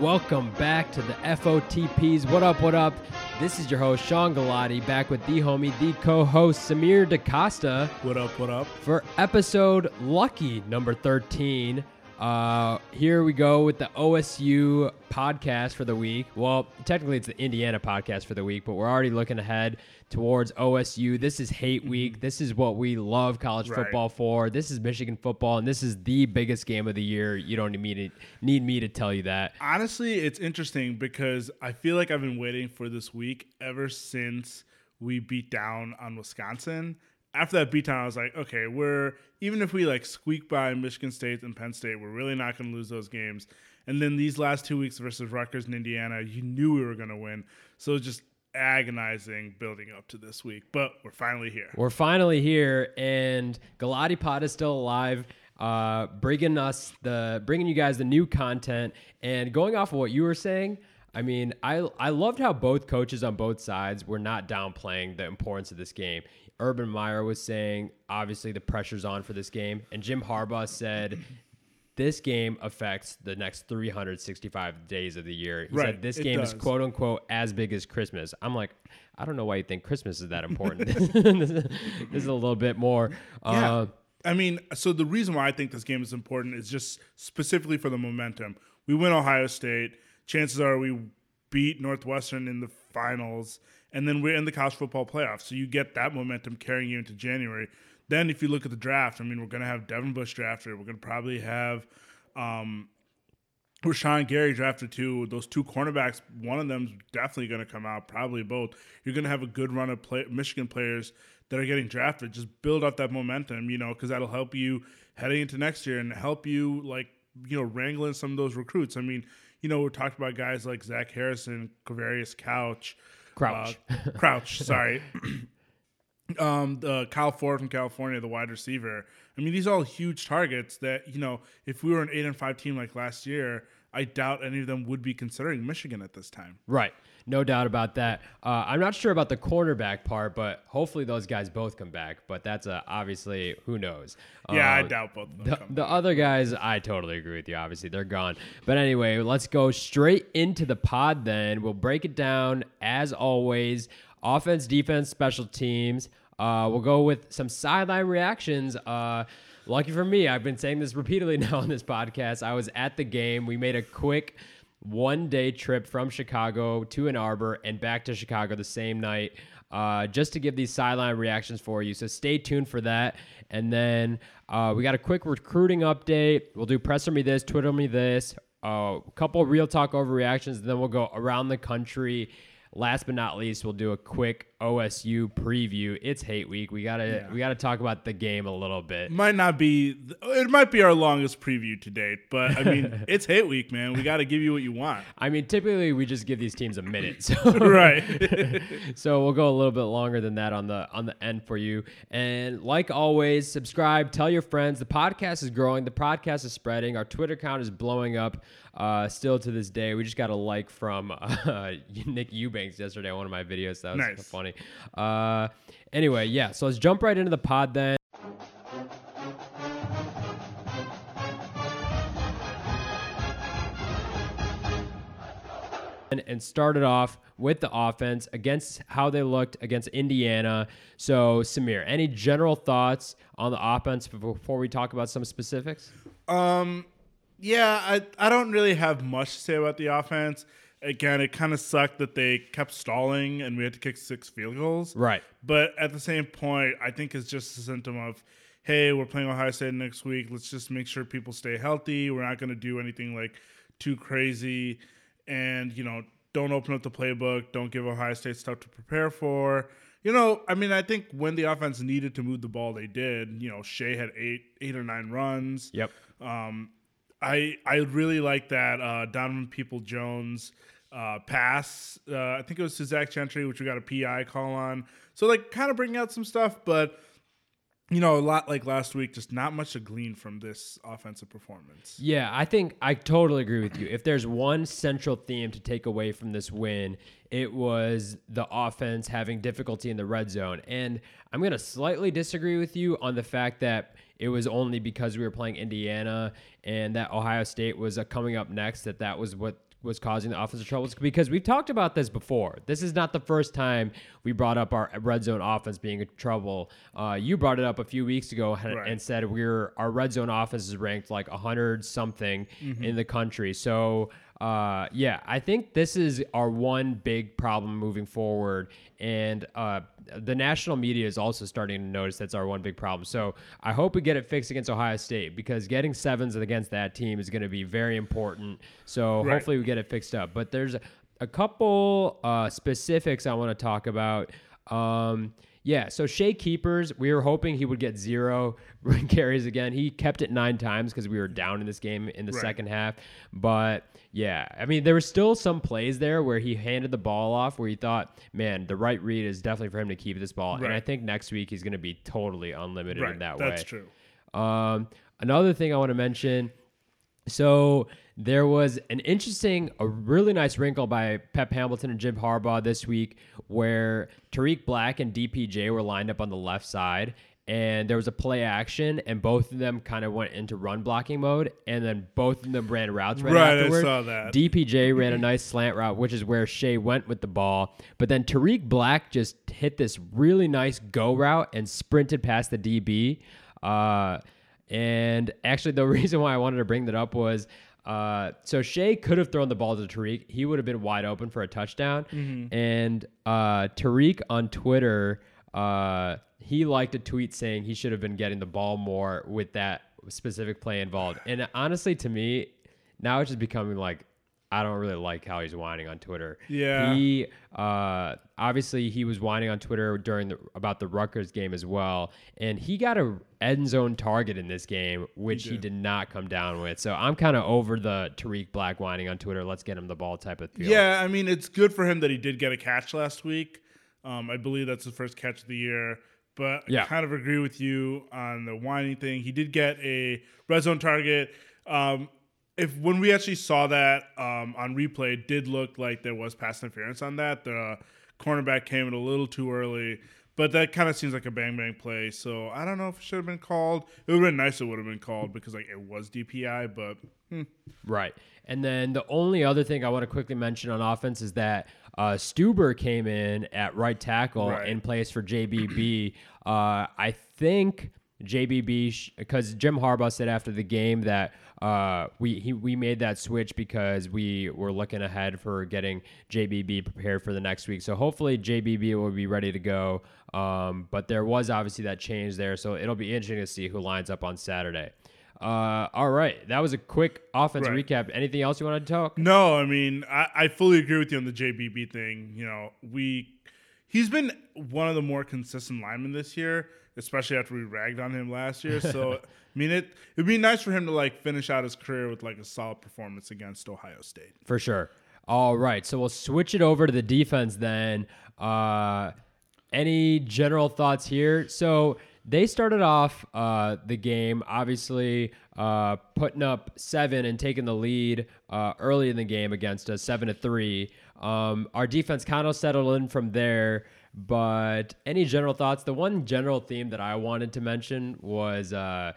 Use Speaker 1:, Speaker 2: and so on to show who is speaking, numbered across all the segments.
Speaker 1: Welcome back to the FOTPs. What up, what up? This is your host, Sean Gulati, back with the homie, the co host, Samir DaCosta,
Speaker 2: What up? What up?
Speaker 1: for episode lucky number 13. Uh, here we go with the OSU podcast for the week. Well, technically, it's the Indiana podcast for the week, but we're already looking ahead towards OSU. This is hate week. This is what we love college
Speaker 2: Right.
Speaker 1: football for. This is Michigan football, and this is the biggest game of the year. You don't need me to, need me to tell you that.
Speaker 2: Honestly, it's interesting because I feel like I've been waiting for this week ever since we beat down on Wisconsin. After that beatdown, I was like, okay, we're even if we like squeak by Michigan State and Penn State, we're really not going to lose those games. And then these last two weeks versus Rutgers and Indiana, you knew we were going to win. So just agonizing building up to this week, but we're finally here.
Speaker 1: We're finally here, and Gulati Pod is still alive, uh, bringing us the bringing you guys the new content. And going off of what you were saying, I mean, I I loved how both coaches on both sides were not downplaying the importance of this game. Urban Meyer was saying, obviously the pressure's on for this game, and Jim Harbaugh said. This game affects the next 365 days of the year. He
Speaker 2: Right,
Speaker 1: said this game is quote unquote as big as Christmas. I'm like, I don't know why you think Christmas is that important. this is a little bit more.
Speaker 2: Yeah.
Speaker 1: Uh,
Speaker 2: I mean, so the reason why I think this game is important is just specifically for the momentum. We win Ohio State. Chances are we beat Northwestern in the finals, and then we're in the college football playoffs. So you get that momentum carrying you into January. Then, if you look at the draft, I mean, we're going to have Devin Bush drafted. We're going to probably have um, Rashan Gary drafted too. Those two cornerbacks, one of them's definitely going to come out, probably both. You're going to have a good run of play, Michigan players that are getting drafted. Just build up that momentum, you know, because that'll help you heading into next year and help you, like, you know, wrangling some of those recruits. I mean, you know, we talked about guys like Zach Harrison, Quavaris Couch,
Speaker 1: Crouch.
Speaker 2: uh, Crouch, sorry. um, the Kyle Ford from California, the wide receiver. I mean, these are all huge targets that you know. If we were an eight and five team like last year, I doubt any of them would be considering Michigan at this time.
Speaker 1: right. No doubt about that. Uh, I'm not sure about the cornerback part, but hopefully those guys both come back. But that's uh, obviously who knows.
Speaker 2: Yeah, I
Speaker 1: Uh,
Speaker 2: doubt both of them.
Speaker 1: The, the other guys, I totally agree with you. Obviously, they're gone. But anyway, let's go straight into the pod then. We'll break it down as always offense, defense, special teams. Uh, we'll go with some sideline reactions. Uh, lucky for me, I've been saying this repeatedly now on this podcast. I was at the game. We made a quick one day trip from Chicago to Ann Arbor and back to Chicago the same night uh, just to give these sideline reactions for you. So stay tuned for that. And then uh, we got a quick recruiting update. We'll do presser me this, Twitter me this, uh, a couple real talk overreactions. And then we'll go around the country. Last but not least, we'll do a quick OSU preview. It's hate week. We gotta we gotta talk about the game a little bit.
Speaker 2: might not be. It might be our longest preview to date, but I mean, it's hate week, man. We got to give you what you want,
Speaker 1: I mean, typically we just give these teams a minute, so
Speaker 2: right?
Speaker 1: so we'll go a little bit longer than that on the on the end for you. And like always, subscribe, tell your friends. The podcast is growing, the podcast is spreading. Our Twitter account is blowing up. Uh, still to this day, we just got a like from uh, Nick Eubanks yesterday on one of my videos. That was
Speaker 2: Nice.
Speaker 1: funny. Uh, anyway, yeah. So let's jump right into the pod then. and- and started off with the offense against how they looked against Indiana. So, Samir, any general thoughts on the offense before we talk about some specifics?
Speaker 2: Um, yeah, I I don't really have much to say about the offense. Again, it kind of sucked that they kept stalling and we had to kick six field goals.
Speaker 1: Right.
Speaker 2: But at the same point, I think it's just a symptom of, hey, we're playing Ohio State next week. Let's just make sure people stay healthy. We're not going to do anything like too crazy, and you know, don't open up the playbook. Don't give Ohio State stuff to prepare for. You know, I mean, I think when the offense needed to move the ball, they did. You know, Shea had eight, eight or nine runs.
Speaker 1: Yep.
Speaker 2: Um, I I really like that uh, Donovan Peoples-Jones uh, pass. Uh, I think it was to Zach Gentry, which we got a PI call on. So like, kind of bringing out some stuff, but you know, a lot like last week, just not much to glean from this offensive performance.
Speaker 1: Yeah, I think I totally agree with you. If there's one central theme to take away from this win, it was the offense having difficulty in the red zone. And I'm going to slightly disagree with you on the fact that it was only because we were playing Indiana and that Ohio State was uh, coming up next that that was what was causing the offensive troubles because we've talked about this before. This is not the first time we brought up our red zone offense being in trouble. Uh, you brought it up a few weeks ago and,
Speaker 2: Right.
Speaker 1: and said we're our red zone offense is ranked like hundred something in the country. So uh, yeah, I think this is our one big problem moving forward, and uh, the national media is also starting to notice that's our one big problem. So I hope we get it fixed against Ohio State because getting sevens against that team is going to be very important. So
Speaker 2: Right.
Speaker 1: hopefully we get it fixed up. But there's a couple uh, specifics I want to talk about. Um, yeah, so Shea Keepers, we were hoping he would get zero carries again. He kept it nine times because we were down in this game in the
Speaker 2: Right.
Speaker 1: second half. But yeah, I mean, there were still some plays there where he handed the ball off where he thought, man, the right read is definitely for him to keep this ball. And I think next week he's going to be totally unlimited in that
Speaker 2: That's
Speaker 1: way.
Speaker 2: That's true.
Speaker 1: Um, another thing I want to mention. So there was an interesting, a really nice wrinkle by Pep Hamilton and Jim Harbaugh this week, where Tarik Black and DPJ were lined up on the left side, and there was a play action, and both of them kind of went into run blocking mode, and then both of them ran routes right,
Speaker 2: Right, I saw that.
Speaker 1: DPJ ran a nice slant route, which is where Shea went with the ball. But then Tarik Black just hit this really nice go route and sprinted past the DB. Uh, and actually, the reason why I wanted to bring that up was uh, so Shea could have thrown the ball to Tarik. He would have been wide open for a touchdown. And uh, Tarik on Twitter, uh, he liked a tweet saying he should have been getting the ball more with that specific play involved. And honestly, to me, now it's just becoming like I don't really like how he's whining on Twitter.
Speaker 2: Yeah.
Speaker 1: He uh, obviously he was whining on Twitter during the about the Rutgers game as well, and he got a end zone target in this game, which he did, not come down with. So I'm kind of over the Tarik Black whining on Twitter. Let's get him the ball type of feel.
Speaker 2: Yeah, I mean, it's good for him that he did get a catch last week. Um, I believe that's his first catch of the year. But
Speaker 1: Yeah.
Speaker 2: I kind of agree with you on the whining thing. He did get a red zone target. Um, if when we actually saw that um, on replay, it did look like there was pass interference on that. The cornerback came in a little too early, but that kind of seems like a bang bang play. So I don't know if it should have been called. It would have been nice. if It would have been called because like it was DPI, but
Speaker 1: Right. And then the only other thing I want to quickly mention on offense is that uh, Stueber came in at right tackle
Speaker 2: Right.
Speaker 1: in place for JBB. uh, I think JBB because Jim Harbaugh said after the game that uh, we he, we made that switch because we were looking ahead for getting JBB prepared for the next week. So hopefully JBB will be ready to go. Um, but there was obviously that change there, so it'll be interesting to see who lines up on Saturday. Uh, all right, that was a quick offense
Speaker 2: Right.
Speaker 1: recap. Anything else you wanted to talk?
Speaker 2: No, I mean, I, I fully agree with you on the JBB thing. You know, we he's been one of the more consistent linemen this year, especially after we ragged on him last year. So, I mean, it it'd be nice for him to like finish out his career with like a solid performance against Ohio State.
Speaker 1: For sure. All right, so we'll switch it over to the defense then. Uh, any general thoughts here? So they started off uh, the game, obviously uh, putting up seven and taking the lead uh, early in the game against us, seven to three. Um, our defense kind of settled in from there. But any general thoughts? The one general theme that I wanted to mention was uh,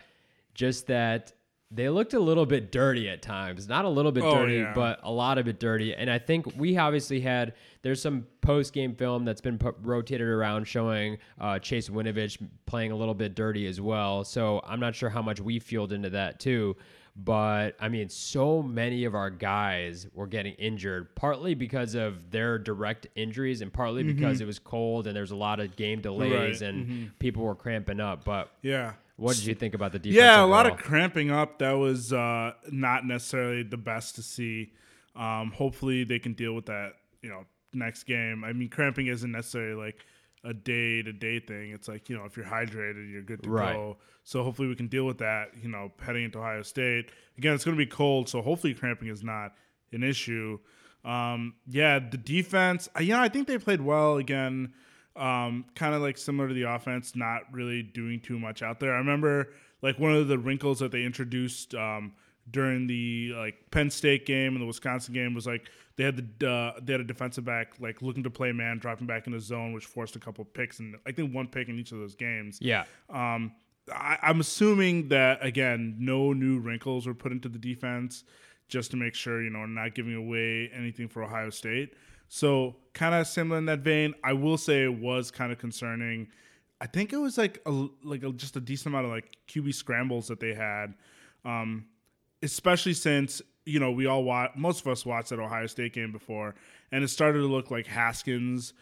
Speaker 1: just that they looked a little bit dirty at times. Not a little bit
Speaker 2: Oh,
Speaker 1: dirty,
Speaker 2: yeah.
Speaker 1: but a lot of it dirty. And I think we obviously had there's some post game film that's been put, rotated around showing uh, Chase Winovich playing a little bit dirty as well. So I'm not sure how much we fueled into that too. But I mean, so many of our guys were getting injured, partly because of their direct injuries, and partly because it was cold and there's a lot of game delays
Speaker 2: Mm-hmm.
Speaker 1: And people were cramping up. But
Speaker 2: Yeah.
Speaker 1: what did you think about the defense?
Speaker 2: Yeah, a lot of cramping up. That was uh, not necessarily the best to see. Um, hopefully, they can deal with that. You know, next game. I mean, cramping isn't necessarily like a day to day thing. It's like you know, if you're hydrated, you're good to
Speaker 1: Right.
Speaker 2: go. So hopefully, we can deal with that. You know, heading into Ohio State again, it's going to be cold. So hopefully, cramping is not an issue. Um, yeah, the defense. uh, You know, I think they played well again. Um, kind of like similar to the offense, not really doing too much out there. I remember like one of the wrinkles that they introduced um, during the like Penn State game and the Wisconsin game was like they had the uh, they had a defensive back like looking to play man, dropping back in the zone, which forced a couple picks and I think one pick in each of those games.
Speaker 1: Yeah.
Speaker 2: Um, I, I'm assuming that again, no new wrinkles were put into the defense just to make sure you know we're not giving away anything for Ohio State. So kind of similar in that vein. I will say it was kind of concerning. I think it was like a like a, just a decent amount of like QB scrambles that they had, um, especially since you know we all watch most of us watched that Ohio State game before, and it started to look like Haskins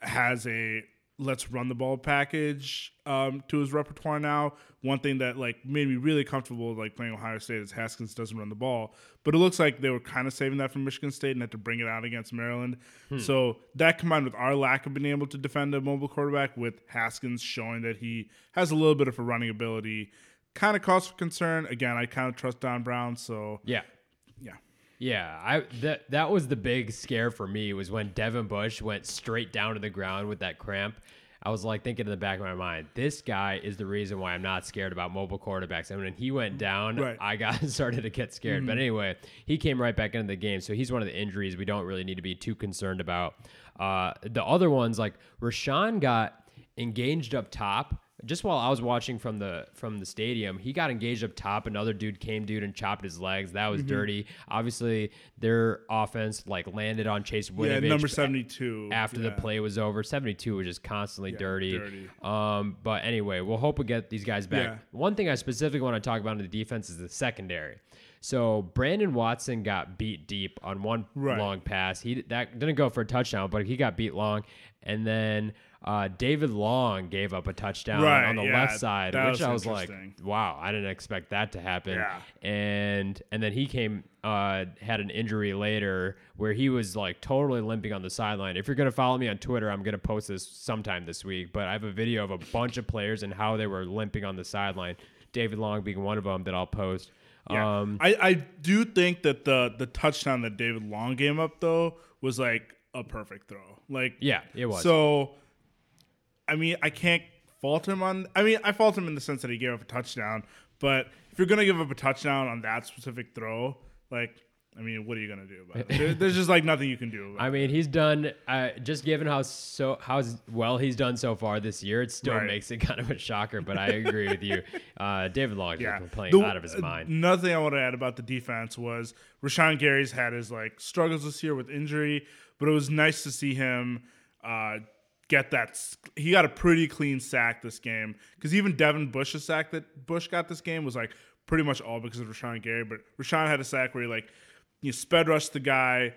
Speaker 2: has a let's run the ball package um, to his repertoire now. One thing that like made me really comfortable like playing Ohio State is Haskins doesn't run the ball, but it looks like they were kind of saving that from Michigan State and had to bring it out against Maryland. Hmm. So that combined with our lack of being able to defend a mobile quarterback, with Haskins showing that he has a little bit of a running ability, kind of cause for concern. Again, I kind of trust Don Brown, so
Speaker 1: yeah,
Speaker 2: yeah.
Speaker 1: Yeah, I that that was the big scare for me was when Devin Bush went straight down to the ground with that cramp. I was like thinking in the back of my mind, this guy is the reason why I'm not scared about mobile quarterbacks. And when he went down,
Speaker 2: right.
Speaker 1: I got started to get scared. Mm-hmm. But anyway, he came right back into the game, so he's one of the injuries we don't really need to be too concerned about. Uh, the other ones, like Rashan, got engaged up top just while I was watching from the from the stadium, he got engaged up top. Another dude came, dude, and chopped his legs. That was mm-hmm. dirty. Obviously, their offense like landed on Chase Winovich.
Speaker 2: Yeah, number seventy two.
Speaker 1: After
Speaker 2: yeah.
Speaker 1: the play was over, seventy two was just constantly yeah, dirty. dirty. Um, but anyway, we'll hope we get these guys back. Yeah. One thing I specifically want to talk about in the defense is the secondary. So Brandon Watson got beat deep on one right. long pass. He that didn't go for a touchdown, but he got beat long, and then uh, David Long gave up a touchdown right, on the
Speaker 2: yeah,
Speaker 1: left side, which was I was like, "Wow, I didn't expect that to happen."
Speaker 2: Yeah.
Speaker 1: And and then he came uh, had an injury later where he was like totally limping on the sideline. If you're gonna follow me on Twitter, I'm gonna post this sometime this week. But I have a video of a bunch of players and how they were limping on the sideline. David Long being one of them that I'll post.
Speaker 2: Yeah. Um, I, I do think that the the touchdown that David Long gave up though was like a perfect throw. Like
Speaker 1: yeah, it was.
Speaker 2: So I mean, I can't fault him on. I mean, I fault him in the sense that he gave up a touchdown. But if you're gonna give up a touchdown on that specific throw, like, I mean, what are you gonna do about it? There, there's just like nothing you can do.
Speaker 1: I mean, he's done. Uh, just given how so how well he's done so far this year, it still right. makes it kind of a shocker. But I agree with you. Uh, David Long yeah. playing the, out of his mind.
Speaker 2: Another thing I want to add about the defense was Rashan Gary's had his like struggles this year with injury, but it was nice to see him. Uh, get that. He got a pretty clean sack this game because even Devin Bush's sack that Bush got this game was like pretty much all because of Rashan Gary. But Rashan had a sack where he like you sped rushed the guy,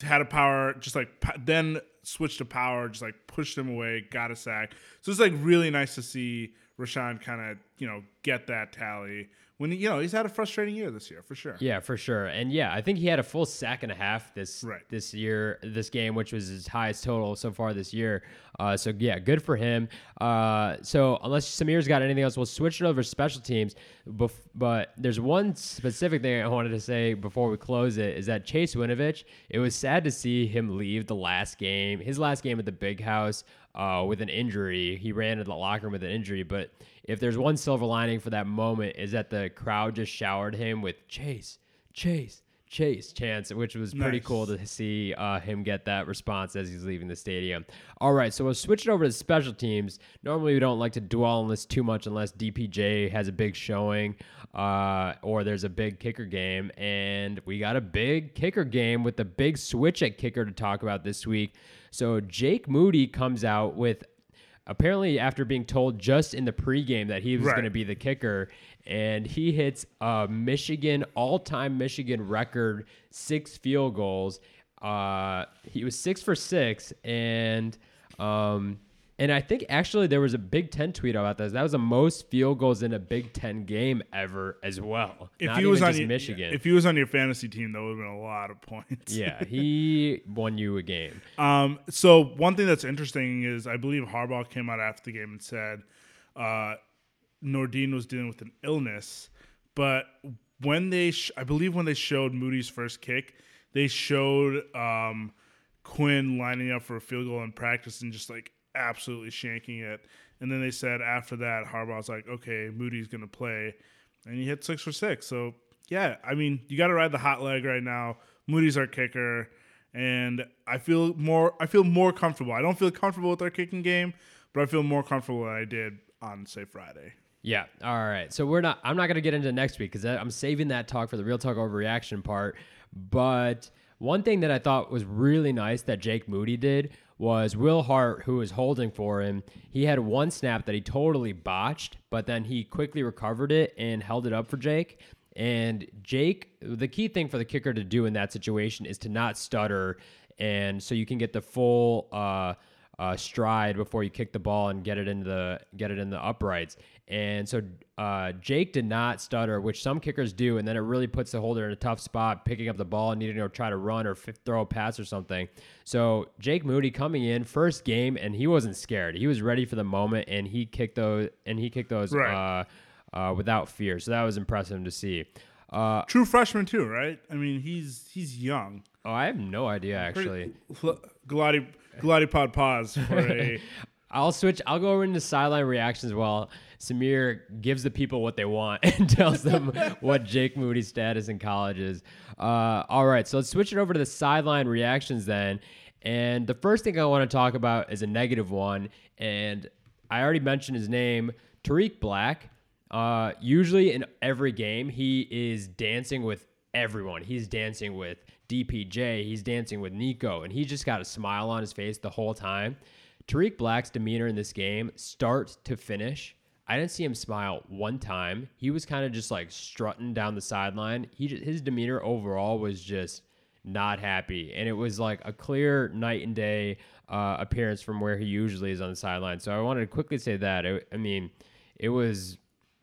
Speaker 2: had a power, just like then switched to power, just like pushed him away, got a sack. So it's like really nice to see Rashan kind of you know get that tally when you know he's had a frustrating year this year for sure.
Speaker 1: Yeah, for sure. And yeah, I think he had a full sack and a half this
Speaker 2: right.
Speaker 1: this year, this game, which was his highest total so far this year. Uh, so yeah, good for him. Uh, so unless Samir's got anything else, we'll switch it over to special teams. Bef- but there's one specific thing I wanted to say before we close it is that Chase Winovich. It was sad to see him leave the last game, his last game at the Big House, uh, with an injury. He ran into the locker room with an injury, but if there's one silver lining for that moment is that the crowd just showered him with Chase, Chase, Chase chance, which was pretty nice. cool to see uh, him get that response as he's leaving the stadium. All right, so we'll switch it over to special teams. Normally, we don't like to dwell on this too much unless DPJ has a big showing uh, or there's a big kicker game. And we got a big kicker game with the big switch at kicker to talk about this week. So Jake Moody comes out with apparently after being told just in the pregame that he was right. going to be the kicker and he hits a michigan all-time michigan record six field goals uh, he was six for six and um, and I think actually there was a Big Ten tweet about this. That was the most field goals in a Big Ten game ever, as well.
Speaker 2: If Not he was on your, Michigan, if he was on your fantasy team, that would have been a lot of points.
Speaker 1: yeah, he won you a game.
Speaker 2: Um, so one thing that's interesting is I believe Harbaugh came out after the game and said uh, Nordin was dealing with an illness, but when they, sh- I believe when they showed Moody's first kick, they showed um, Quinn lining up for a field goal in practice and just like absolutely shanking it. And then they said after that, Harbaugh's like, okay, Moody's going to play. And he hit six for six. So, yeah, I mean, you got to ride the hot leg right now. Moody's our kicker. And I feel more I feel more comfortable. I don't feel comfortable with our kicking game, but I feel more comfortable than I did on say Friday.
Speaker 1: Yeah. All right. So we're not. I'm not gonna get into next week because I'm saving that talk for the real talk overreaction part. But one thing that I thought was really nice that Jake Moody did was Will Hart, who was holding for him. He had one snap that he totally botched, but then he quickly recovered it and held it up for Jake. And Jake, the key thing for the kicker to do in that situation is to not stutter, and so you can get the full. Uh, uh, stride before you kick the ball and get it into the get it in the uprights. And so uh, Jake did not stutter, which some kickers do, and then it really puts the holder in a tough spot, picking up the ball and needing to try to run or f- throw a pass or something. So Jake Moody coming in first game, and he wasn't scared. He was ready for the moment, and he kicked those and he kicked those
Speaker 2: Right.
Speaker 1: uh, uh, without fear. So that was impressive to see. Uh,
Speaker 2: True freshman too, right? I mean, he's he's young.
Speaker 1: oh, I have no idea actually.
Speaker 2: Gladi Gulati Pod pause for a
Speaker 1: I'll switch. I'll go over into sideline reactions while Samir gives the people what they want and tells them what Jake Moody's status in college is. Uh, all right, so let's switch it over to the sideline reactions then. And the first thing I want to talk about is a negative one. And I already mentioned his name, Tarik Black. Uh, usually in every game, he is dancing with everyone. He's dancing with DPJ. He's dancing with Nico, and he just got a smile on his face the whole time. Tarik Black's demeanor in this game, start to finish, I didn't see him smile one time. He was kind of just like strutting down the sideline. He just, his demeanor overall was just not happy, and it was like a clear night and day uh, appearance from where he usually is on the sideline. So I wanted to quickly say that. I, I mean, it was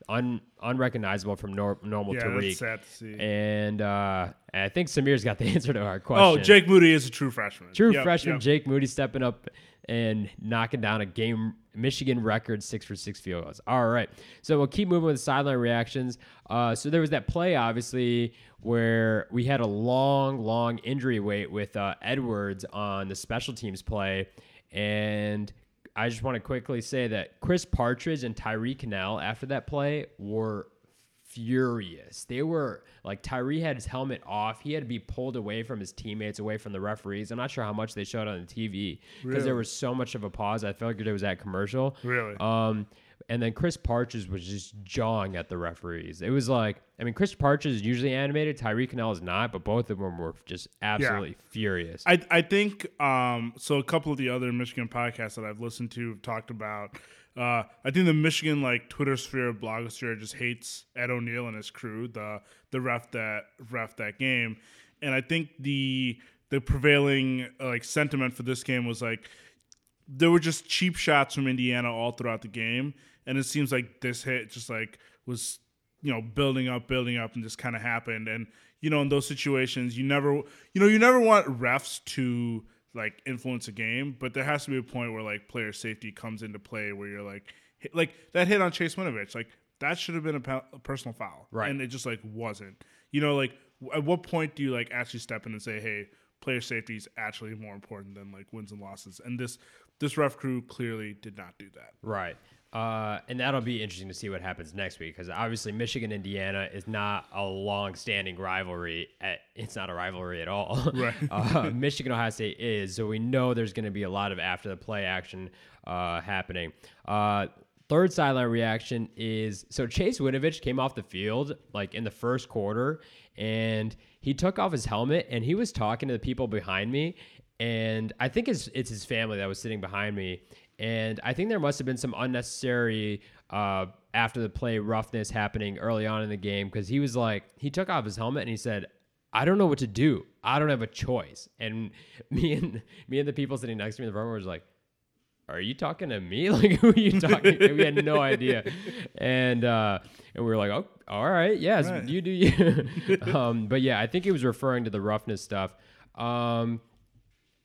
Speaker 1: un, unrecognizable from nor, normal
Speaker 2: yeah.
Speaker 1: Tarik.
Speaker 2: That's sad to see.
Speaker 1: And uh, I think Samir's got the answer to our question.
Speaker 2: oh, Jake Moody is a true freshman.
Speaker 1: True
Speaker 2: Yep,
Speaker 1: freshman
Speaker 2: yep.
Speaker 1: Jake Moody stepping up and knocking down a game Michigan record six for six field goals. All right, so we'll keep moving with sideline reactions. Uh, so there was that play, obviously, where we had a long, long injury wait with uh, Edwards on the special teams play, and I just want to quickly say that Chris Partridge and Tyree Kinnel after that play were furious. They were like Tyree had his helmet off. He had to be pulled away from his teammates, away from the referees. I'm not sure how much they showed on the TV because there was so much of a pause. I felt like it was that commercial.
Speaker 2: Really?
Speaker 1: Um, and then Chris Partridge was just jawing at the referees. It was like, I mean, Chris Partridge is usually animated. Tyree Kinnel is not, but both of them were just absolutely furious.
Speaker 2: I I think um, so. A couple of the other Michigan podcasts that I've listened to have talked about. Uh, I think the Michigan like Twitter sphere, blogosphere just hates Ed O'Neill and his crew, the the ref that ref that game, and I think the the prevailing uh, like sentiment for this game was like there were just cheap shots from Indiana all throughout the game, and it seems like this hit just like was you know building up, building up, and just kind of happened. And you know, in those situations, you never you know you never want refs to like influence a game, but there has to be a point where like player safety comes into play where you're like hit, like that hit on Chase Winovich, like that should have been a, a personal foul,
Speaker 1: Right.
Speaker 2: And it just like wasn't. You know, like w- at what point do you like actually step in and say, hey? Player safety is actually more important than like wins and losses, and this this ref crew clearly did not do that.
Speaker 1: Right. Uh, and that'll be interesting to see what happens next week because obviously Michigan Indiana is not a long-standing rivalry. At, it's not a rivalry at all.
Speaker 2: Right.
Speaker 1: uh, Michigan Ohio State is, so we know there's going to be a lot of after the play action uh, happening. Uh, third sideline reaction is so Chase Winovich came off the field like in the first quarter and he took off his helmet and he was talking to the people behind me and I think it's it's his family that was sitting behind me and I think there must have been some unnecessary uh, after the play roughness happening early on in the game because he was like he took off his helmet and he said I don't know what to do I don't have a choice and me and me and the people sitting next to me in the room was like are you talking to me? Like, who are you talking to? We had no idea. And, uh, and we were like, oh, all right. Yes,
Speaker 2: Right.
Speaker 1: you do you. um, but yeah, I think he was referring to the roughness stuff. Um,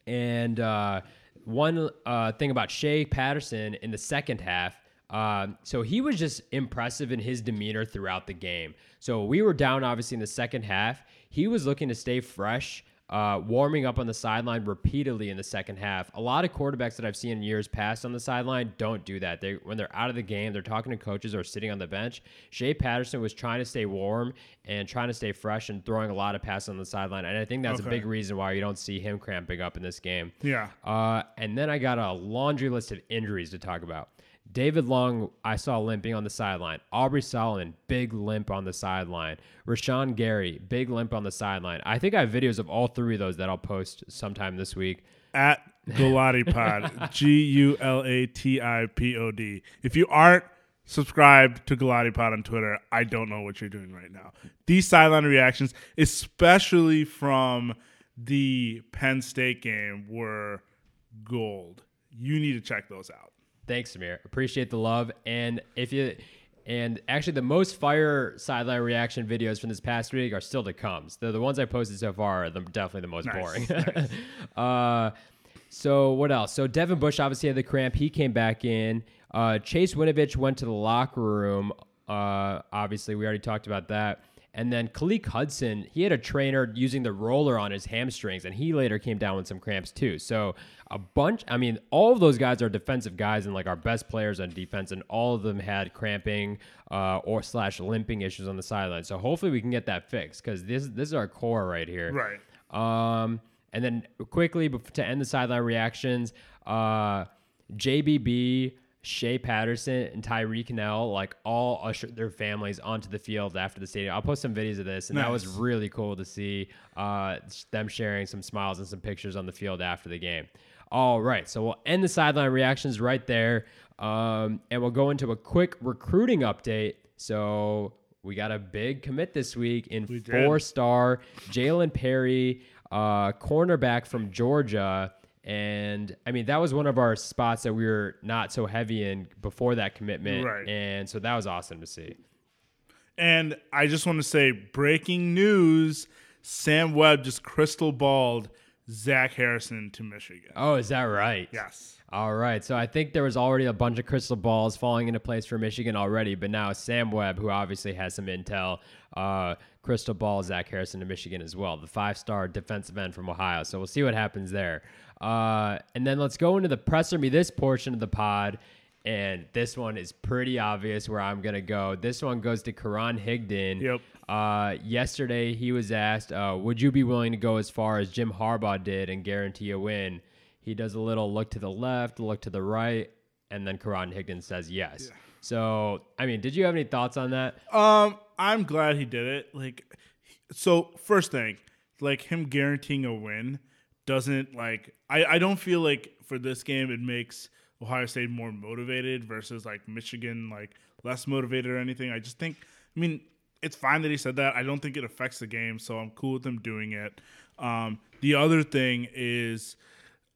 Speaker 1: and uh, one uh, thing about Shea Patterson in the second half, um, so he was just impressive in his demeanor throughout the game. So we were down obviously in the second half. He was looking to stay fresh, uh, warming up on the sideline repeatedly in the second half. A lot of quarterbacks that I've seen in years past on the sideline don't do that. They when they're out of the game, they're talking to coaches or sitting on the bench. Shea Patterson was trying to stay warm and trying to stay fresh and throwing a lot of passes on the sideline. And I think that's a big reason why you don't see him cramping up in this game.
Speaker 2: Yeah.
Speaker 1: Uh, and then I got a laundry list of injuries to talk about. David Long, I saw limping on the sideline. Aubrey Solomon, big limp on the sideline. Rashan Gary, big limp on the sideline. I think I have videos of all three of those that I'll post sometime this week.
Speaker 2: At Gulati Pod, G U L A T I P O D. If you aren't subscribed to Gulati Pod on Twitter, I don't know what you're doing right now. These sideline reactions, especially from the Penn State game, were gold. You need to check those out.
Speaker 1: Thanks, Samir. Appreciate the love. And if you and actually the most fire sideline reaction videos from this past week are still to come. So the ones I posted so far are the, definitely the most
Speaker 2: Nice,
Speaker 1: boring.
Speaker 2: nice.
Speaker 1: uh, so what else? So Devin Bush obviously had the cramp. He came back in. Uh, Chase Winovich went to the locker room. Uh, obviously, we already talked about that. And then Khaleke Hudson, he had a trainer using the roller on his hamstrings, and he later came down with some cramps too. So a bunch. I mean, all of those guys are defensive guys and like our best players on defense, and all of them had cramping uh, or slash limping issues on the sideline. So hopefully we can get that fixed because this this is our core right here.
Speaker 2: Right.
Speaker 1: Um, and then quickly to end the sideline reactions, uh, JBB, Shea Patterson, and Tyree Kinnel like all ushered their families onto the field after the stadium. I'll post some videos of this, and that was really cool to see uh, them sharing some smiles and some pictures on the field after the game. All right, so we'll end the sideline reactions right there, um, and we'll go into a quick recruiting update. So we got a big commit this week in
Speaker 2: We
Speaker 1: four star Jalen Perry, uh, cornerback from Georgia. And I mean, that was one of our spots that we were not so heavy in before that commitment.
Speaker 2: Right.
Speaker 1: And so that was awesome to see.
Speaker 2: And I just want to say breaking news Sam Webb just crystal balled Zach Harrison to Michigan.
Speaker 1: Oh, is that right?
Speaker 2: Yes.
Speaker 1: All right. So I think there was already a bunch of crystal balls falling into place for Michigan already, but now Sam Webb, who obviously has some intel, uh, crystal ball Zach Harrison to Michigan as well, the five star defensive end from Ohio. So we'll see what happens there. Uh, and then let's go into the presser me this portion of the pod. And this one is pretty obvious where I'm going to go. This one goes to Karan Higdon.
Speaker 2: Yep.
Speaker 1: Uh, yesterday, he was asked, uh, Would you be willing to go as far as Jim Harbaugh did and guarantee a win? He does a little look to the left, look to the right, and then Karan Higdon says yes. So, I mean, did you have any thoughts on that?
Speaker 2: Um, I'm glad he did it. Like, so first thing, like him guaranteeing a win doesn't like. I I don't feel like for this game it makes Ohio State more motivated versus like Michigan like less motivated or anything. I just think. I mean, it's fine that he said that. I don't think it affects the game, so I'm cool with him doing it. Um, the other thing is,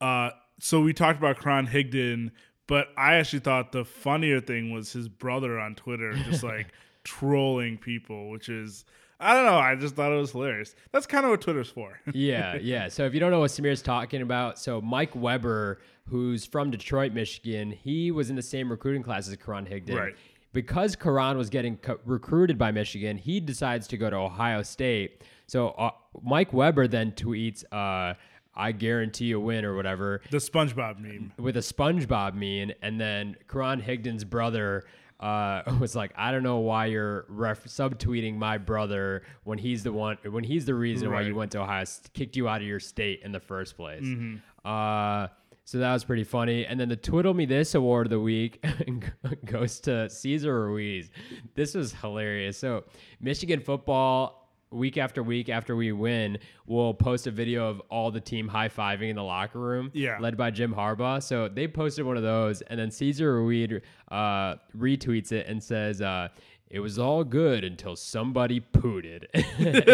Speaker 2: uh, so we talked about Karan Higdon, but I actually thought the funnier thing was his brother on Twitter just like trolling people, which is I don't know. I just thought it was hilarious. That's kind of what Twitter's for.
Speaker 1: yeah, yeah. So if you don't know what Samir's talking about, so Mike Weber, who's from Detroit, Michigan, he was in the same recruiting class as Karan Higdon.
Speaker 2: Right.
Speaker 1: Because Karan was getting co- recruited by Michigan, he decides to go to Ohio State. So uh, Mike Weber then tweets, uh, "I guarantee a win" or whatever
Speaker 2: the SpongeBob meme.
Speaker 1: with a SpongeBob meme, and then Karan Higdon's brother uh, was like, "I don't know why you're ref- subtweeting my brother when he's the one when he's the reason why you went to Ohio, kicked you out of your state in the first place."
Speaker 2: Mm-hmm.
Speaker 1: Uh, so that was pretty funny. And then the Twitter Me This award of the week goes to Cesar Ruiz. This was hilarious. So Michigan football. Week after week after we win, we'll post a video of all the team high fiving in the locker room
Speaker 2: Yeah.
Speaker 1: led by Jim Harbaugh. So they posted one of those, and then Cesar Ruiz uh, retweets it and says, uh, "It was all good until somebody pooted," and,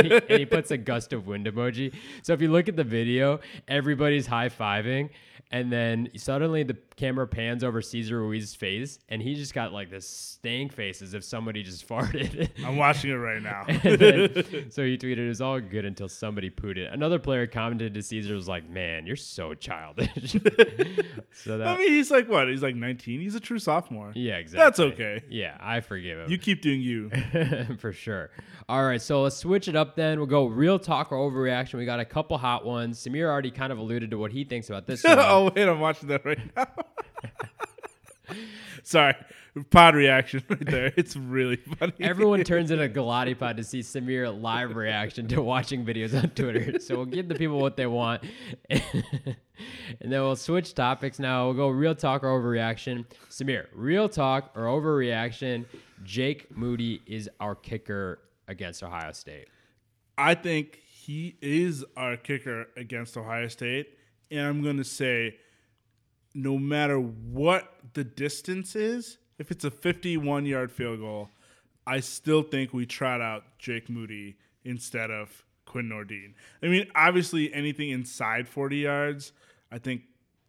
Speaker 1: he, and he puts a gust of wind emoji. So if you look at the video, everybody's high fiving, and then suddenly the camera pans over Cesar Ruiz's face, and he just got like this stank face as if somebody just farted.
Speaker 2: I'm watching it right now.
Speaker 1: Then- so he tweeted, "It was all good until somebody pooted." Another player commented to Cesar was like, "Man, you're so childish." so that,
Speaker 2: I mean, he's like what? He's like 19. He's a true sophomore.
Speaker 1: yeah, exactly.
Speaker 2: That's okay.
Speaker 1: Yeah, I forgive him
Speaker 2: You keep doing you.
Speaker 1: for sure. All right, so let's switch it up then. We'll go real talk or overreaction. We got a couple hot ones. Samir already kind of alluded to what he thinks about this one.
Speaker 2: Oh, oh wait, I'm watching that right now. Sorry, pod reaction right there. It's really funny.
Speaker 1: Everyone turns into Gulati Pod to see Samir live reaction to watching videos on Twitter. So we'll give the people what they want. and then we'll switch topics now. We'll go real talk or overreaction. Samir, real talk or overreaction. Jake Moody is our kicker against Ohio State.
Speaker 2: I think he is our kicker against Ohio State. And I'm going to say, no matter what the distance is, if it's a 51 yard field goal, I still think we trot out Jake Moody instead of Quinn Nordin. I mean, obviously, anything inside 40 yards, I think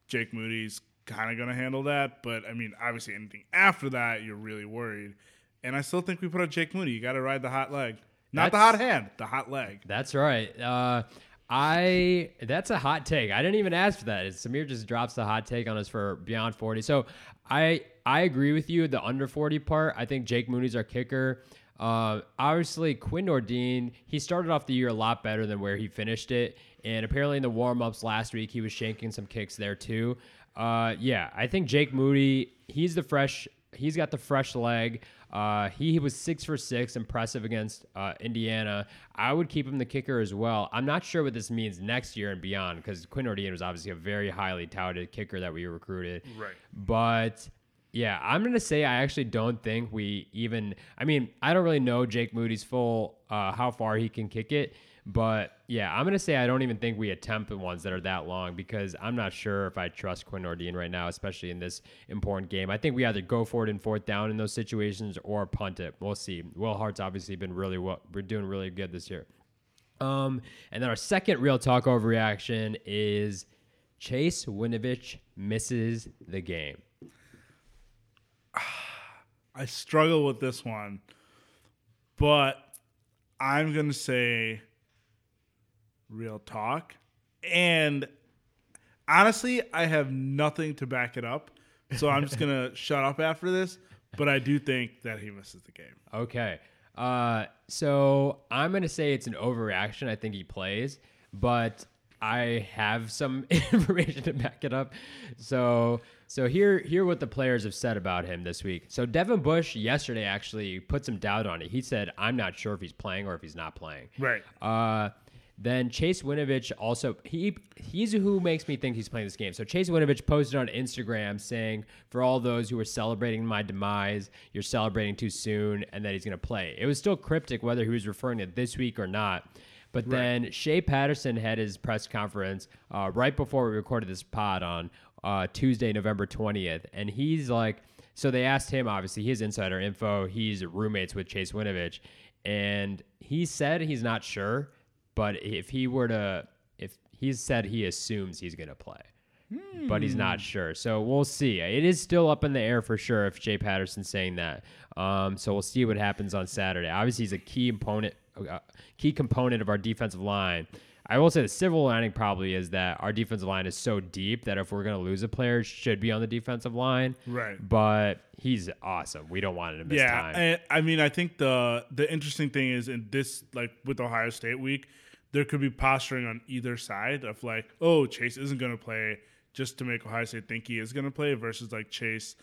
Speaker 2: Jake Moody's kind of going to handle that. But I mean, obviously, anything after that, you're really worried. And I still think we put out Jake Moody. You got to ride the hot leg. Not the hot hand, the hot leg.
Speaker 1: That's right. Uh, I that's a hot take. I didn't even ask for that. Samir just drops the hot take on us for beyond 40. So I I agree with you. The under 40 part. I think Jake Moody's our kicker. Uh, obviously, Quinn Nordin, he started off the year a lot better than where he finished it. And apparently, in the warm ups last week, he was shanking some kicks there too. Uh, yeah, I think Jake Moody, he's the fresh, he's got the fresh leg. Uh, he, he, was six for six, impressive against uh, Indiana. I would keep him the kicker as well. I'm not sure what this means next year and beyond because Quinn Nordin was obviously a very highly touted kicker that we recruited.
Speaker 2: Right.
Speaker 1: But yeah, I'm gonna say I actually don't think we even. I mean, I don't really know Jake Moody's full uh, how far he can kick it. But yeah, I'm gonna say I don't even think we attempt the ones that are that long because I'm not sure if I trust Quinn Nordin right now, especially in this important game. I think we either go for it in fourth down in those situations or punt it. We'll see. Will Hart's obviously been really well. We're doing really good this year. Um, and then our second real talk overreaction is Chase Winovich misses the game.
Speaker 2: I struggle with this one, but I'm gonna say real talk. And honestly, I have nothing to back it up. So I'm just going to shut up after this. But I do think that he misses the game.
Speaker 1: Okay. Uh, so I'm going to say it's an overreaction. I think he plays, but I have some information to back it up. So, so here, here what the players have said about him this week. So Devin Bush yesterday actually put some doubt on it. He said, "I'm not sure if he's playing or if he's not playing."
Speaker 2: Right.
Speaker 1: Uh, then Chase Winovich also he he's who makes me think he's playing this game. So Chase Winovich posted on Instagram saying, "For all those who are celebrating my demise, you're celebrating too soon," and that he's going to play. It was still cryptic whether he was referring to this week or not. But right. then Shea Patterson had his press conference uh, right before we recorded this pod on uh, Tuesday, November 20th. And he's like, so they asked him, obviously, he has insider info. He's roommates with Chase Winovich. And he said he's not sure. But if he were to, if he's said he assumes he's going to play, hmm. but he's not sure. So we'll see. It is still up in the air for sure if Shea Patterson's saying that. Um, so we'll see what happens on Saturday. Obviously, he's a key component, uh, key component of our defensive line. I will say the silver lining probably is that our defensive line is so deep that if we're going to lose a player, it should be on the defensive line.
Speaker 2: Right.
Speaker 1: But he's awesome. We don't want him to miss
Speaker 2: yeah,
Speaker 1: time.
Speaker 2: Yeah, I mean, I think the the interesting thing is in this, like with Ohio State week, there could be posturing on either side of like, oh, Chase isn't going to play just to make Ohio State think he is going to play versus like Chase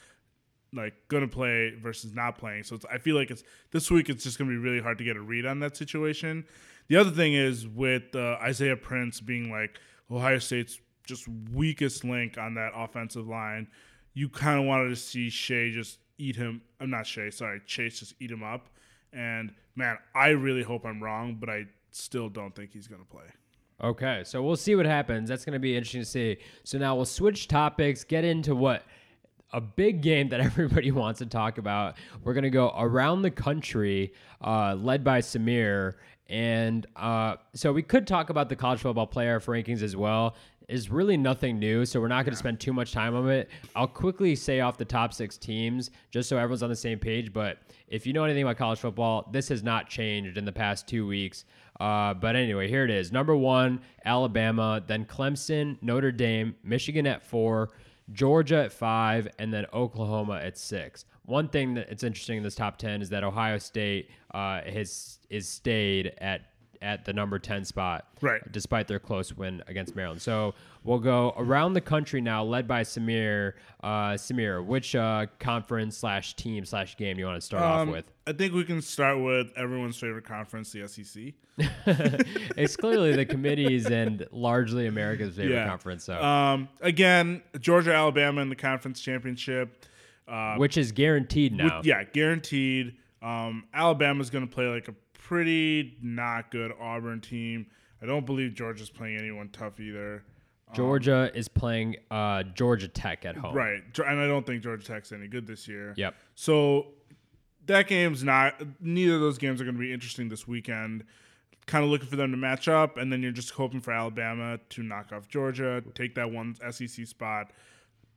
Speaker 2: like going to play versus not playing. So I feel like it's this week it's just going to be really hard to get a read on that situation. The other thing is with uh, Isaiah Prince being like Ohio State's just weakest link on that offensive line, you kind of wanted to see Shea just eat him. I'm not Shea, sorry, Chase just eat him up. And man, I really hope I'm wrong, but I still don't think he's going to play.
Speaker 1: Okay, so we'll see what happens. That's going to be interesting to see. So now we'll switch topics, get into what a big game that everybody wants to talk about. We're going to go around the country, uh, led by Samir. And uh, so we could talk about the college football player rankings as well. Is really nothing new, so we're not going to spend too much time on it. I'll quickly say off the top six teams just so everyone's on the same page. But if you know anything about college football, this has not changed in the past two weeks. Uh, but anyway, here it is. Number one, Alabama, then Clemson, Notre Dame, Michigan at four, Georgia at five, and then Oklahoma at six. One thing that's interesting in this top ten is that Ohio State uh, has is stayed at at the number 10 spot,
Speaker 2: Right.
Speaker 1: despite their close win against Maryland. So we'll go around the country now, led by Samir. Uh, Samir, which uh, conference slash team slash game do you want to start off
Speaker 2: Um,
Speaker 1: with?
Speaker 2: I think we can start with everyone's favorite conference, the SEC.
Speaker 1: it's clearly the committees and largely America's favorite conference, so
Speaker 2: Um, again, Georgia, Alabama in the conference championship. Uh,
Speaker 1: which is guaranteed now.
Speaker 2: yeah, guaranteed. Um, Alabama's going to play like a pretty not good Auburn team. I don't believe Georgia's playing anyone tough either.
Speaker 1: Georgia is playing uh, Georgia Tech at home.
Speaker 2: Right, and I don't think Georgia Tech's any good this year.
Speaker 1: Yep.
Speaker 2: So that game's not. Neither of those games are going to be interesting this weekend. Kind of looking for them to match up, and then you're just hoping for Alabama to knock off Georgia, take that one SEC spot.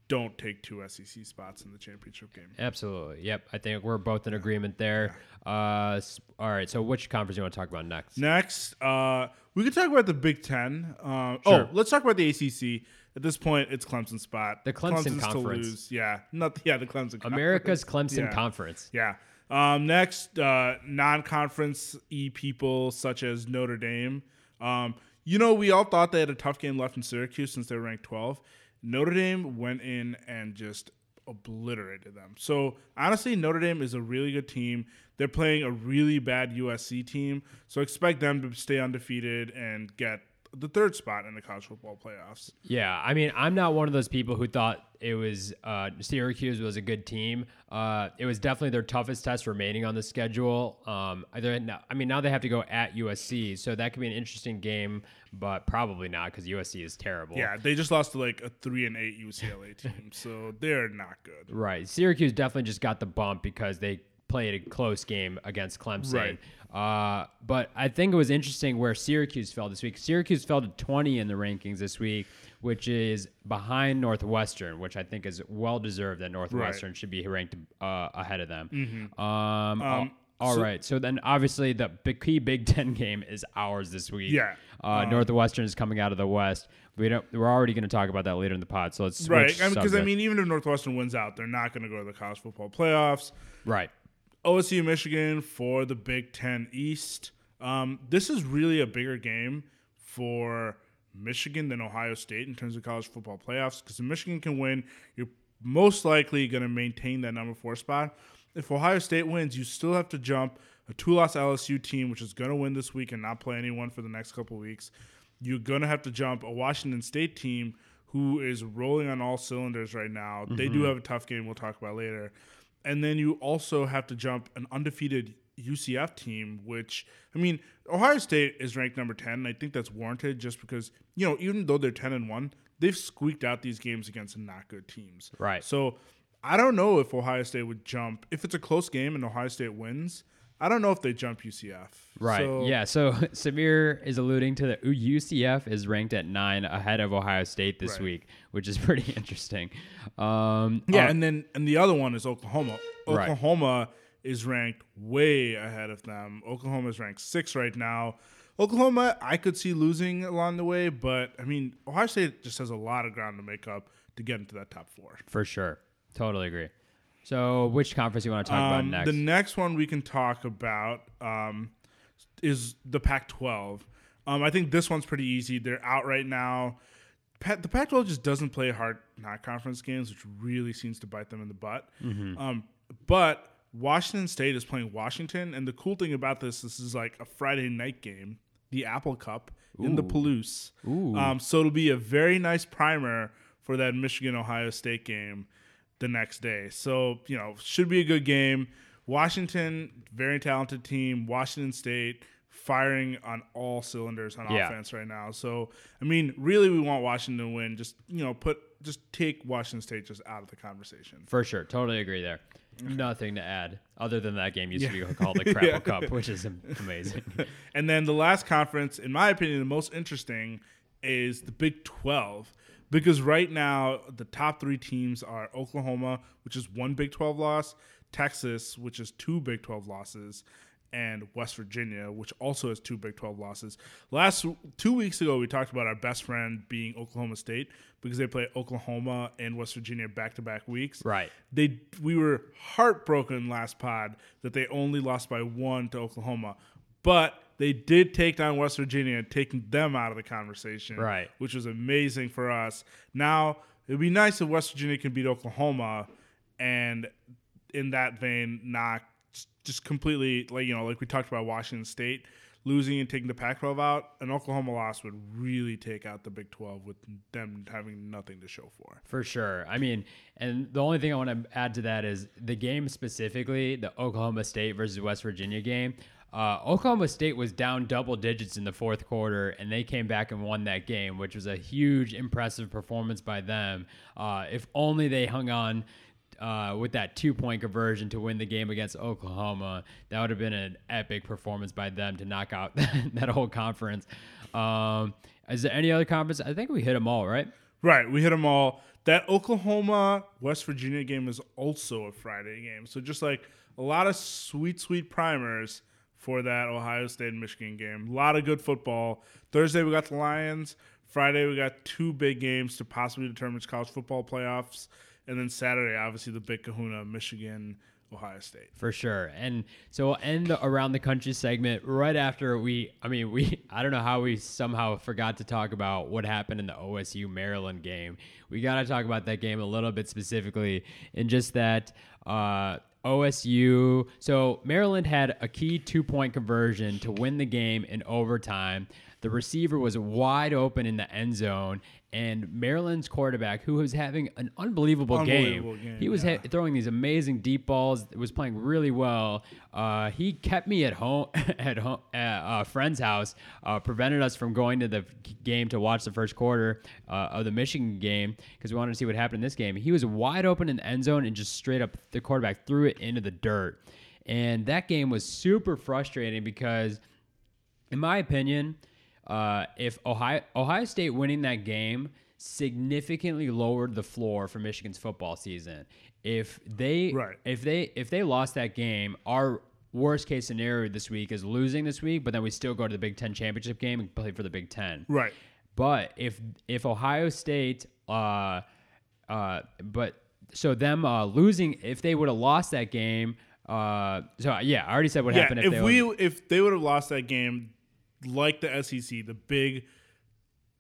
Speaker 2: Don't take two SEC spots in the championship game.
Speaker 1: Absolutely. Yep. I think we're both in agreement there. Uh, all right. So, which conference do you want to talk about next?
Speaker 2: Next, uh, we could talk about the Big Ten. Uh,
Speaker 1: Sure.
Speaker 2: Oh, let's talk about the ACC. At this point, it's Clemson spot.
Speaker 1: The Clemson
Speaker 2: Clemson's
Speaker 1: Conference.
Speaker 2: to lose. Yeah, not yeah the Clemson.
Speaker 1: America's
Speaker 2: Conference.
Speaker 1: Clemson
Speaker 2: Yeah.
Speaker 1: Conference.
Speaker 2: Yeah. Um, next, uh, non-conference e people such as Notre Dame. Um, you know, we all thought they had a tough game left in Syracuse since they were ranked 12. Notre Dame went in and just obliterated them. So honestly, Notre Dame is a really good team. They're playing a really bad USC team, so expect them to stay undefeated and get the third spot in the college football playoffs.
Speaker 1: Yeah, I mean, I'm not one of those people who thought it was uh, Syracuse was a good team. Uh, it was definitely their toughest test remaining on the schedule. Um, I mean, now they have to go at USC, so that could be an interesting game, but probably not because USC is terrible.
Speaker 2: Yeah, they just lost to like a three and eight UCLA team, so they're not good.
Speaker 1: Right. Syracuse definitely just got the bump because they played a close game against Clemson.
Speaker 2: Right.
Speaker 1: Uh, but I think it was interesting where Syracuse fell this week. Syracuse fell to 20 in the rankings this week, which is behind Northwestern, which I think is well deserved that Northwestern should be ranked uh, ahead of them. Um, al- all right.
Speaker 2: so-
Speaker 1: So then obviously the big, key Big Ten game is ours this week.
Speaker 2: Yeah.
Speaker 1: Uh, Northwestern is coming out of the West. We don't. We're already going to talk about that later in the pod. So let's
Speaker 2: Right, because I
Speaker 1: subjects.
Speaker 2: mean, even if Northwestern wins out, they're not going to go to the college football playoffs.
Speaker 1: right.
Speaker 2: OSU, Michigan for the Big Ten East. Um, this is really a bigger game for Michigan than Ohio State in terms of college football playoffs. Because if Michigan can win, you're most likely going to maintain that number four spot. If Ohio State wins, you still have to jump a two-loss LSU team, which is going to win this week and not play anyone for the next couple weeks. You're going to have to jump a Washington State team who is rolling on all cylinders right now. They do have a tough game we'll talk about later. And then you also have to jump an undefeated UCF team, which I mean, Ohio State is ranked number ten. And I think that's warranted just because you know even though they're ten and one, they've squeaked out these games against not good teams.
Speaker 1: Right.
Speaker 2: So I don't know if Ohio State would jump if it's a close game and Ohio State wins. I don't know if they jump UCF.
Speaker 1: Right.
Speaker 2: So,
Speaker 1: yeah. So Samir is alluding to the UCF is ranked at nine ahead of Ohio State this
Speaker 2: Right.
Speaker 1: week, which is pretty interesting. Um,
Speaker 2: Yeah,
Speaker 1: uh,
Speaker 2: and then and the other one is Oklahoma.
Speaker 1: Right.
Speaker 2: Oklahoma is ranked way ahead of them. Oklahoma is ranked six right now. Oklahoma, I could see losing along the way, but I mean, Ohio State just has a lot of ground to make up to get into that top four.
Speaker 1: for sure. Totally agree. So, which conference you want to talk about
Speaker 2: Um,
Speaker 1: next?
Speaker 2: The next one we can talk about um, is the Pac-12. Um, I think this one's pretty easy. They're out right now. Pa- the Pac-12 just doesn't play hard non-conference games, which really seems to bite them in the butt.
Speaker 1: Mm-hmm.
Speaker 2: Um, but Washington State is playing Washington, and the cool thing about this, this is like a Friday night game, the Apple Cup in the Palouse.
Speaker 1: Ooh.
Speaker 2: Um, so it'll be a very nice primer for that Michigan Ohio State game the next day. So, you know, should be a good game. Washington, very talented team. Washington State firing on all cylinders on
Speaker 1: Yeah.
Speaker 2: offense right now. So, I mean, really we want Washington to win. Just, you know, put just take Washington State just out of the conversation.
Speaker 1: for sure. Totally agree there. Nothing to add other than that game used to be called the Crapple
Speaker 2: Yeah.
Speaker 1: Cup, which is amazing.
Speaker 2: And then the last conference, in my opinion, the most interesting is the Big 12. Because right now, the top three teams are Oklahoma, which is one Big 12 loss, Texas, which is two Big 12 losses, and West Virginia, which also has two Big 12 losses. Last two weeks ago, we talked about our best friend being Oklahoma State because they play Oklahoma and West Virginia back to back weeks.
Speaker 1: Right.
Speaker 2: They we were heartbroken last pod that they only lost by one to Oklahoma, but they did take down West Virginia and taking them out of the conversation,
Speaker 1: Right.
Speaker 2: Which was amazing for us. Now it'd be nice if West Virginia can beat Oklahoma, and in that vein, not just completely like you know like we talked about Washington State losing and taking the Pac-12 out. An Oklahoma loss would really take out the Big 12 with them having nothing to show for.
Speaker 1: For sure. I mean, and the only thing I want to add to that is the game specifically, the Oklahoma State versus West Virginia game. Uh, Oklahoma State was down double digits in the fourth quarter, and they came back and won that game, which was a huge, impressive performance by them. Uh, if only they hung on uh, with that two point conversion to win the game against Oklahoma, that would have been an epic performance by them to knock out that whole conference. Um, is there any other conference? I think we hit them all, right?
Speaker 2: Right, we hit them all. That Oklahoma West Virginia game is also a Friday game, so just like a lot of sweet, sweet primers for that Ohio State Michigan game. A lot of good football. Thursday we got the Lions. Friday we got two big games to possibly determine college football playoffs, and then Saturday obviously the big Kahuna Michigan. Ohio State.
Speaker 1: For sure. And so we'll end the around the country segment right after we I mean we I don't know how we somehow forgot to talk about what happened in the OSU Maryland game. We got to talk about that game a little bit specifically and just that uh OSU. So Maryland had a key two point conversion to win the game in overtime. The receiver was wide open in the end zone, and Maryland's quarterback, who was having an unbelievable,
Speaker 2: Unbelievable
Speaker 1: game,
Speaker 2: game,
Speaker 1: he was
Speaker 2: yeah.
Speaker 1: ha- throwing these amazing deep balls. Was playing really well. Uh, he kept me at home at home at a friend's house. Uh, prevented us from going to the game to watch the first quarter uh, of the Michigan game because we wanted to see what happened in this game. He was wide open in the end zone and just straight up the quarterback threw it into the dirt. And that game was super frustrating because, in my opinion, uh, if Ohio Ohio State winning that game significantly lowered the floor for Michigan's football season. If they
Speaker 2: Right.
Speaker 1: if they if they lost that game, our worst case scenario this week is losing this week, but then we still go to the Big Ten championship game and play for the Big Ten.
Speaker 2: Right.
Speaker 1: But if if Ohio State, uh, uh, but so them uh, losing, if they would have lost that game, uh, so yeah, I already said what
Speaker 2: Yeah,
Speaker 1: happened if,
Speaker 2: if
Speaker 1: they
Speaker 2: we
Speaker 1: would-
Speaker 2: if they would have lost that game, like the SEC, the big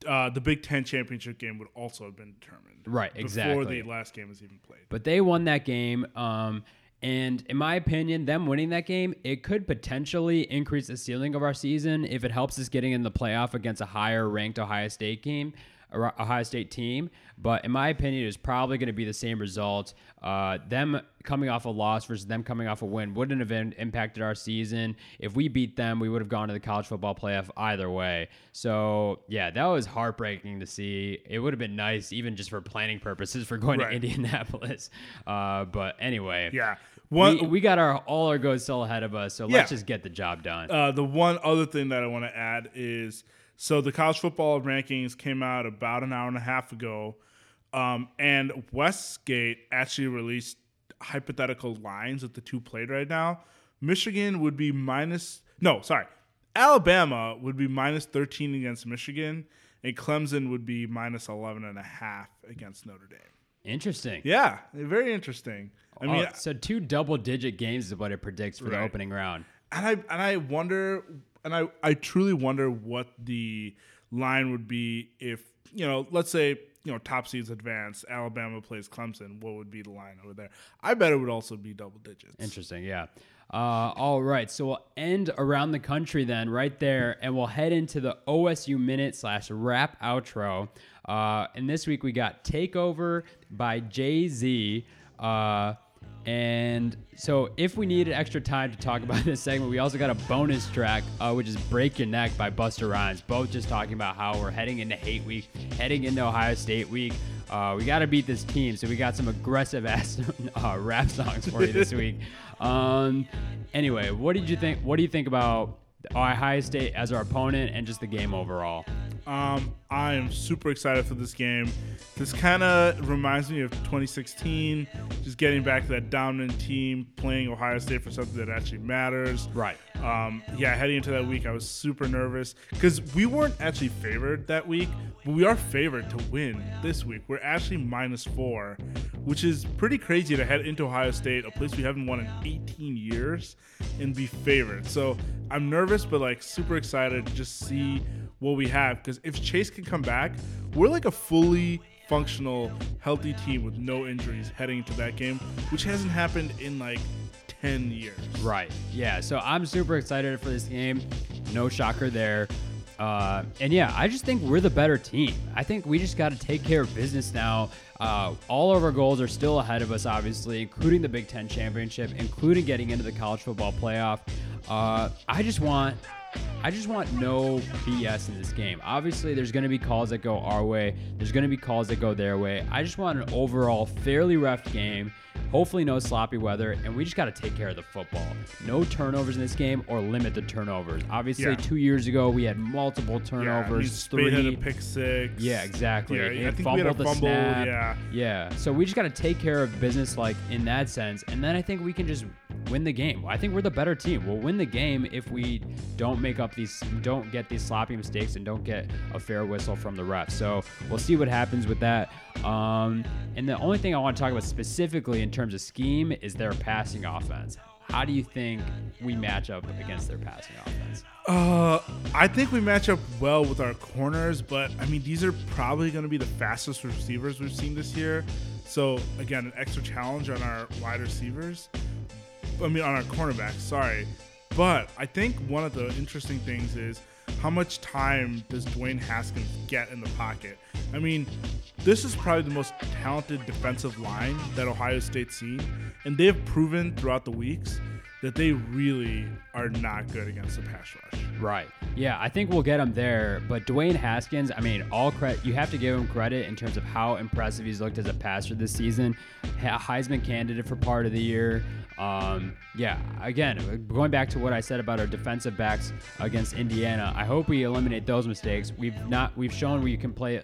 Speaker 2: uh, the Big Ten championship game would also have been determined.
Speaker 1: Right,
Speaker 2: Before the last game was even played.
Speaker 1: But they won that game. Um, and in my opinion, them winning that game, it could potentially increase the ceiling of our season if it helps us getting in the playoff against a higher ranked Ohio State game, Ohio State team. But in my opinion, it's probably going to be the same result. Uh, them coming off a loss versus them coming off a win wouldn't have in- impacted our season. If we beat them, we would have gone to the college football playoff either way. So yeah, that was heartbreaking to see. It would have been nice, even just for planning purposes, for going
Speaker 2: Right.
Speaker 1: to Indianapolis. Uh, but anyway,
Speaker 2: Yeah. One
Speaker 1: we, we got our all our goals still ahead of us, so
Speaker 2: Yeah.
Speaker 1: let's just get the job done.
Speaker 2: Uh, the one other thing that I want to add is so the college football rankings came out about an hour and a half ago, um, and Westgate actually released hypothetical lines that the two played right now. Michigan would be minus no, sorry, Alabama would be minus thirteen against Michigan, and Clemson would be minus eleven and a half against Notre Dame.
Speaker 1: Interesting.
Speaker 2: Yeah, very interesting. I mean,
Speaker 1: Oh, so two double digit games is what it predicts for the opening round.
Speaker 2: and I and I wonder, and I I truly wonder what the line would be if you know, let's say you know top seeds advance, Alabama plays Clemson. What would be the line over there? I bet it would also be double digits.
Speaker 1: Interesting, yeah. Uh, all right, so we'll end around the country then, right there, and we'll head into the OSU minute slash rap outro. Uh, and this week we got "Takeover" by Jay Z. Uh, and so, if we needed extra time to talk about this segment, we also got a bonus track, uh, which is "Break Your Neck" by Busta Rhymes. Both just talking about how we're heading into Hate Week, heading into Ohio State Week. Uh, we got to beat this team, so we got some aggressive ass uh, rap songs for you this week. Um, anyway, what did you think? What do you think about Ohio State as our opponent and just the game overall?
Speaker 2: Um, I am super excited for this game. This kind of reminds me of 2016, just getting back to that dominant team, playing Ohio State for something that actually matters.
Speaker 1: Right.
Speaker 2: Um, yeah, heading into that week, I was super nervous because we weren't actually favored that week, but we are favored to win this week. We're actually minus four, which is pretty crazy to head into Ohio State, a place we haven't won in 18 years, and be favored. So I'm nervous, but like super excited to just see what we have. Because if Chase can come back, we're like a fully functional, healthy team with no injuries heading into that game, which hasn't happened in like 10 years.
Speaker 1: Right. Yeah. So I'm super excited for this game. No shocker there. Uh, and yeah, I just think we're the better team. I think we just got to take care of business now. Uh, all of our goals are still ahead of us, obviously, including the Big Ten championship, including getting into the college football playoff. Uh, I just want I just want no BS in this game. Obviously, there's going to be calls that go our way, there's going to be calls that go their way. I just want an overall fairly rough game. Hopefully, no sloppy weather, and we just got to take care of the football. No turnovers in this game, or limit the turnovers. Obviously,
Speaker 2: Yeah.
Speaker 1: two years ago we had multiple
Speaker 2: Yeah,
Speaker 1: turnovers.
Speaker 2: Had
Speaker 1: three.
Speaker 2: a pick six.
Speaker 1: Yeah, exactly.
Speaker 2: Yeah, I think we had a
Speaker 1: fumbled the
Speaker 2: fumble.
Speaker 1: snap.
Speaker 2: Yeah.
Speaker 1: Yeah. So we just got to take care of business, like in that sense, and then I think we can just win the game. I think we're the better team. We'll win the game if we don't make up these, don't get these sloppy mistakes, and don't get a fair whistle from the ref. So we'll see what happens with that. Um, and the only thing I want to talk about specifically in terms of scheme is their passing offense. How do you think we match up against their passing offense?
Speaker 2: Uh, I think we match up well with our corners, but I mean, these are probably going to be the fastest receivers we've seen this year. So, again, an extra challenge on our wide receivers. I mean, on our cornerback. sorry. But I think one of the interesting things is how much time does Dwayne Haskins get in the pocket? I mean, this is probably the most talented defensive line that Ohio State's seen, and they have proven throughout the weeks that they really are not good against the pass rush.
Speaker 1: Right. Yeah, I think we'll get him there. But Dwayne Haskins, I mean, all credit. You have to give him credit in terms of how impressive he's looked as a passer this season. Heisman candidate for part of the year. Um, yeah. Again, going back to what I said about our defensive backs against Indiana, I hope we eliminate those mistakes. We've not. We've shown we can play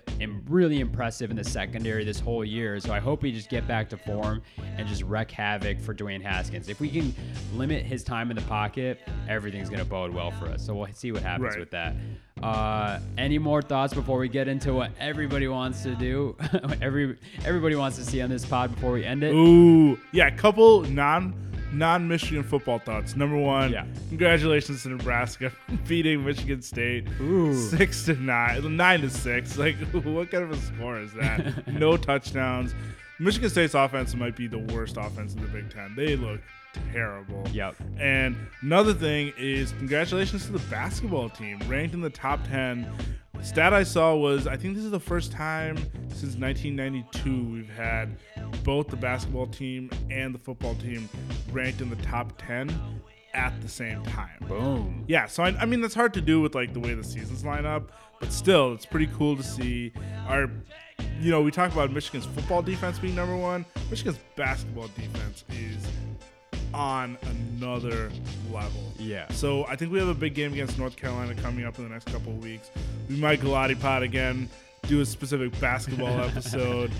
Speaker 1: really impressive in the secondary this whole year. So I hope we just get back to form and just wreak havoc for Dwayne Haskins. If we can limit his time in the pocket, everything's going to bode well for us. So we'll see what happens
Speaker 2: Right.
Speaker 1: with that. Uh, any more thoughts before we get into what everybody wants to do? Every everybody wants to see on this pod before we end it.
Speaker 2: Ooh, yeah, a couple non non Michigan football thoughts. Number one,
Speaker 1: Yeah.
Speaker 2: congratulations to Nebraska beating Michigan State
Speaker 1: Ooh.
Speaker 2: six to nine, nine to six. Like, what kind of a score is that? no touchdowns. Michigan State's offense might be the worst offense in the Big Ten. They look terrible.
Speaker 1: Yep.
Speaker 2: And another thing is congratulations to the basketball team, ranked in the top 10. Stat I saw was I think this is the first time since 1992 we've had both the basketball team and the football team ranked in the top 10 at the same time.
Speaker 1: Boom.
Speaker 2: Yeah, so I, I mean that's hard to do with like the way the seasons line up, but still, it's pretty cool to see our. You know, we talk about Michigan's football defense being number one. Michigan's basketball defense is on another level.
Speaker 1: Yeah.
Speaker 2: So I think we have a big game against North Carolina coming up in the next couple of weeks. We might Gulati Pod again, do a specific basketball episode.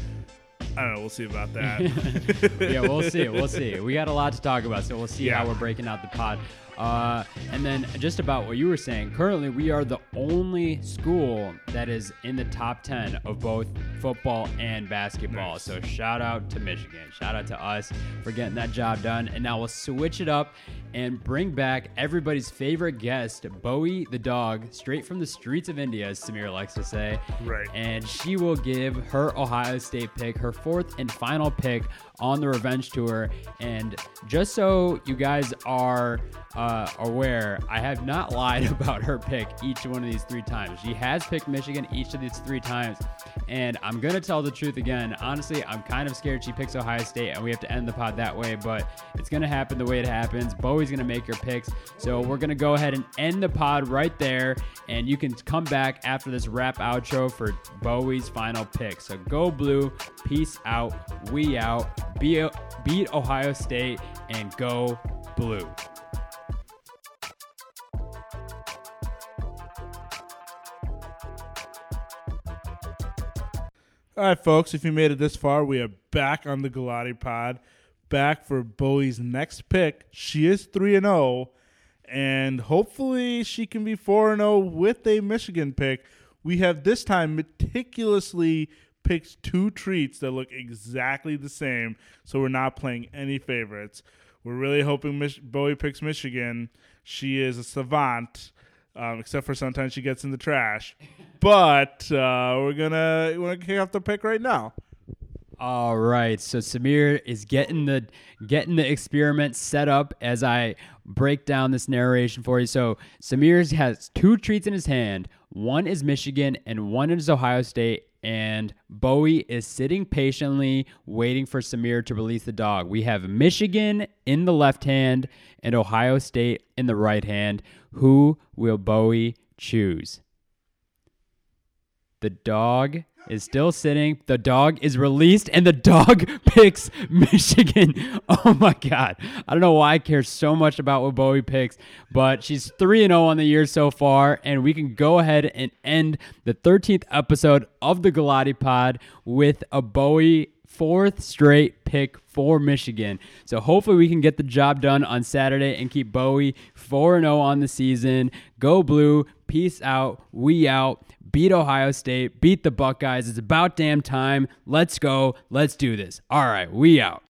Speaker 2: I don't know. We'll see about that.
Speaker 1: yeah, we'll see. We'll see. We got a lot to talk about, so we'll see
Speaker 2: Yeah.
Speaker 1: how we're breaking out the pod. Uh, and then just about what you were saying, currently we are the only school that is in the top 10 of both football and basketball.
Speaker 2: Nice.
Speaker 1: So shout out to Michigan. Shout out to us for getting that job done. And now we'll switch it up and bring back everybody's favorite guest, Bowie the dog, straight from the streets of India, as Samir likes to say.
Speaker 2: Right.
Speaker 1: And she will give her Ohio State pick, her fourth and final pick on the revenge tour. And just so you guys are uh, Uh, aware, I have not lied about her pick each one of these three times. She has picked Michigan each of these three times. And I'm going to tell the truth again. Honestly, I'm kind of scared she picks Ohio State and we have to end the pod that way, but it's going to happen the way it happens. Bowie's going to make her picks. So we're going to go ahead and end the pod right there. And you can come back after this rap outro for Bowie's final pick. So go blue. Peace out. We out. Be, beat Ohio State and go blue.
Speaker 2: All right, folks, if you made it this far, we are back on the Gulati Pod, back for Bowie's next pick. She is 3 and 0, and hopefully she can be 4 and 0 with a Michigan pick. We have this time meticulously picked two treats that look exactly the same, so we're not playing any favorites. We're really hoping Mich- Bowie picks Michigan. She is a savant, um, except for sometimes she gets in the trash. But uh, we're gonna we're gonna kick off the pick right now.
Speaker 1: All right, so Samir is getting the getting the experiment set up as I break down this narration for you. So Samir has two treats in his hand. One is Michigan and one is Ohio State. And Bowie is sitting patiently waiting for Samir to release the dog. We have Michigan in the left hand and Ohio State in the right hand. Who will Bowie choose? The dog is still sitting. The dog is released, and the dog picks Michigan. Oh my God. I don't know why I care so much about what Bowie picks, but she's 3 0 on the year so far, and we can go ahead and end the 13th episode of the Gulati Pod with a Bowie fourth straight pick for Michigan. So hopefully we can get the job done on Saturday and keep Bowie 4 0 on the season. Go blue. Peace out. We out beat Ohio State, beat the Buckeyes. It's about damn time. Let's go. Let's do this. All right, we out.